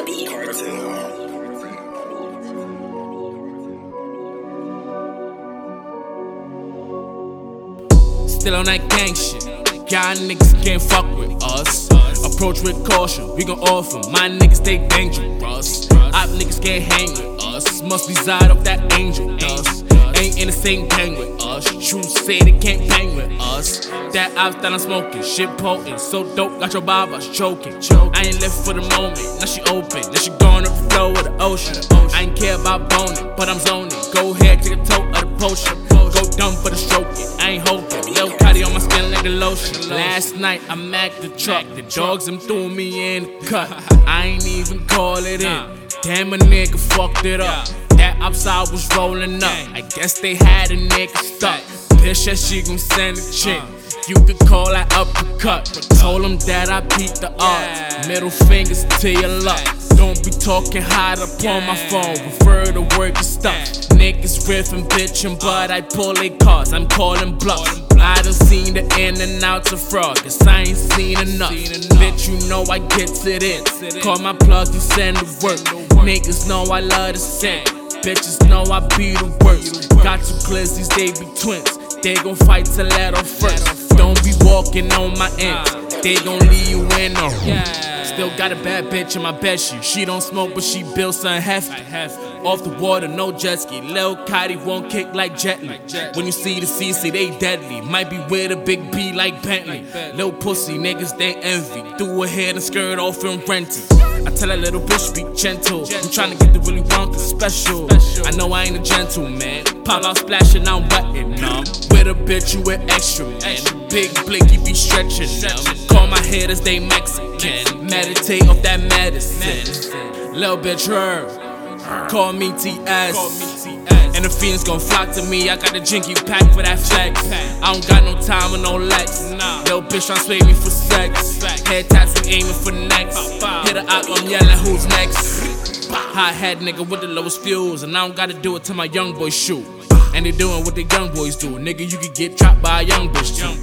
Still on that gang shit. Y'all niggas can't fuck with us. Approach with caution, we gon' offer. My niggas stay dangerous. Op niggas can't hang with us. Must be side of that angel dust. Ain't the same gang with us. True say they can't bang with us. That ops that I'm smoking, shit potent. So dope, got your barbers choking. I ain't left for the moment, now she open. Now she going up the flow of the ocean. I ain't care about boning, but I'm zoning. Go ahead, take a tote of the potion. Go dumb for the stroking, I ain't hoping. Lil Cuddy on my skin like the lotion. Last night I'm at the truck, the dogs them threw me in the cut. I ain't even call it in. Damn a nigga fucked it up. That upside was rolling up. I guess they had a nigga stuck. Bitch that she gon' send a chick. Uh. You could call that uppercut. Told him that I beat the odds. Middle fingers to your luck. Don't be talking hot up on my phone. Refer to work and stuff. Niggas riffing, bitchin', but I pull they cars. I'm calling bluffs. I done seen the in and outs of fraud, cause I ain't seen enough. Bitch, you know I get to this. Call my plug, you send the work. Niggas know I love to sing. Bitches know I be the worst. Got two glizzies, they be twins. They gon' fight till let off first. Don't be walking on my ends. They gon' leave you in a room. Still got a bad bitch in my bed sheet. She don't smoke, but she built something hefty. Off the water, no jet ski. Lil Cotty won't kick like Jet Li. When you see the CC, they deadly. Might be with a big B like Bentley. Lil pussy niggas, they envy. Threw her head and skirt off and rented. I tell that little bitch be gentle. I'm tryna get the really Willy Wonka special. I know I ain't a gentleman. Pop out splashing, I'm wetting them. With a bitch, you an extra man. Big blicky be stretching them. Call my haters, they Mexican. Meditate off that medicine. Little bitch, her. Call me TS. And the fiends gon' flock to me. I got the jinky pack for that flex. I don't got no time with no lex. Yo, bitch, tryna sway me for sex. Head taps, we aiming for the next. Hit a op, I'm yelling, who's next? Hot head nigga with the lowest fuels. And I don't gotta do it till my young boys shoot. And they doing what the young boys do. Nigga, you could get trapped by a young bitch too.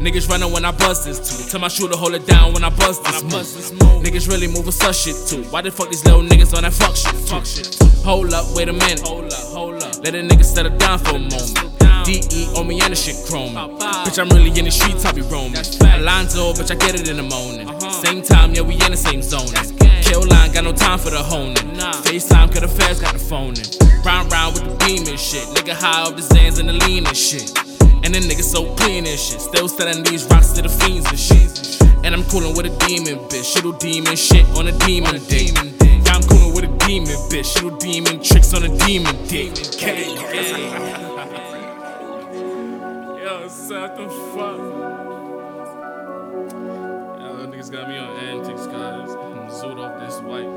Niggas running when I bust this too. Tell my shooter hold it down when I bust this move. Niggas really moving such shit too. Why the fuck these little niggas on that fuck shit? Shit. Hold up, wait a minute. Hold up, hold up. Let a nigga settle down for a moment. DE on me and the shit chrome. Bitch, I'm really in the streets, I be roaming. Alonzo, bitch, I get it in the morning. Same time, yeah, we in the same zone. Line, got no time for the honing. FaceTime, cause the feds got the phone in. Round round with the beam and shit. Nigga high off the Zans and the lean and shit. And the niggas so clean and shit. Still selling these rocks to the fiends and shit. And I'm coolin' with a demon bitch. Shit'll demon shit on a demon dick. Yeah, I'm coolin' with a demon bitch. Shit'll demon tricks on a demon dick. Gang. Yo, what the fuck? Yo, niggas got me on antics, guys. Zoot off this white.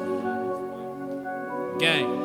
Gang.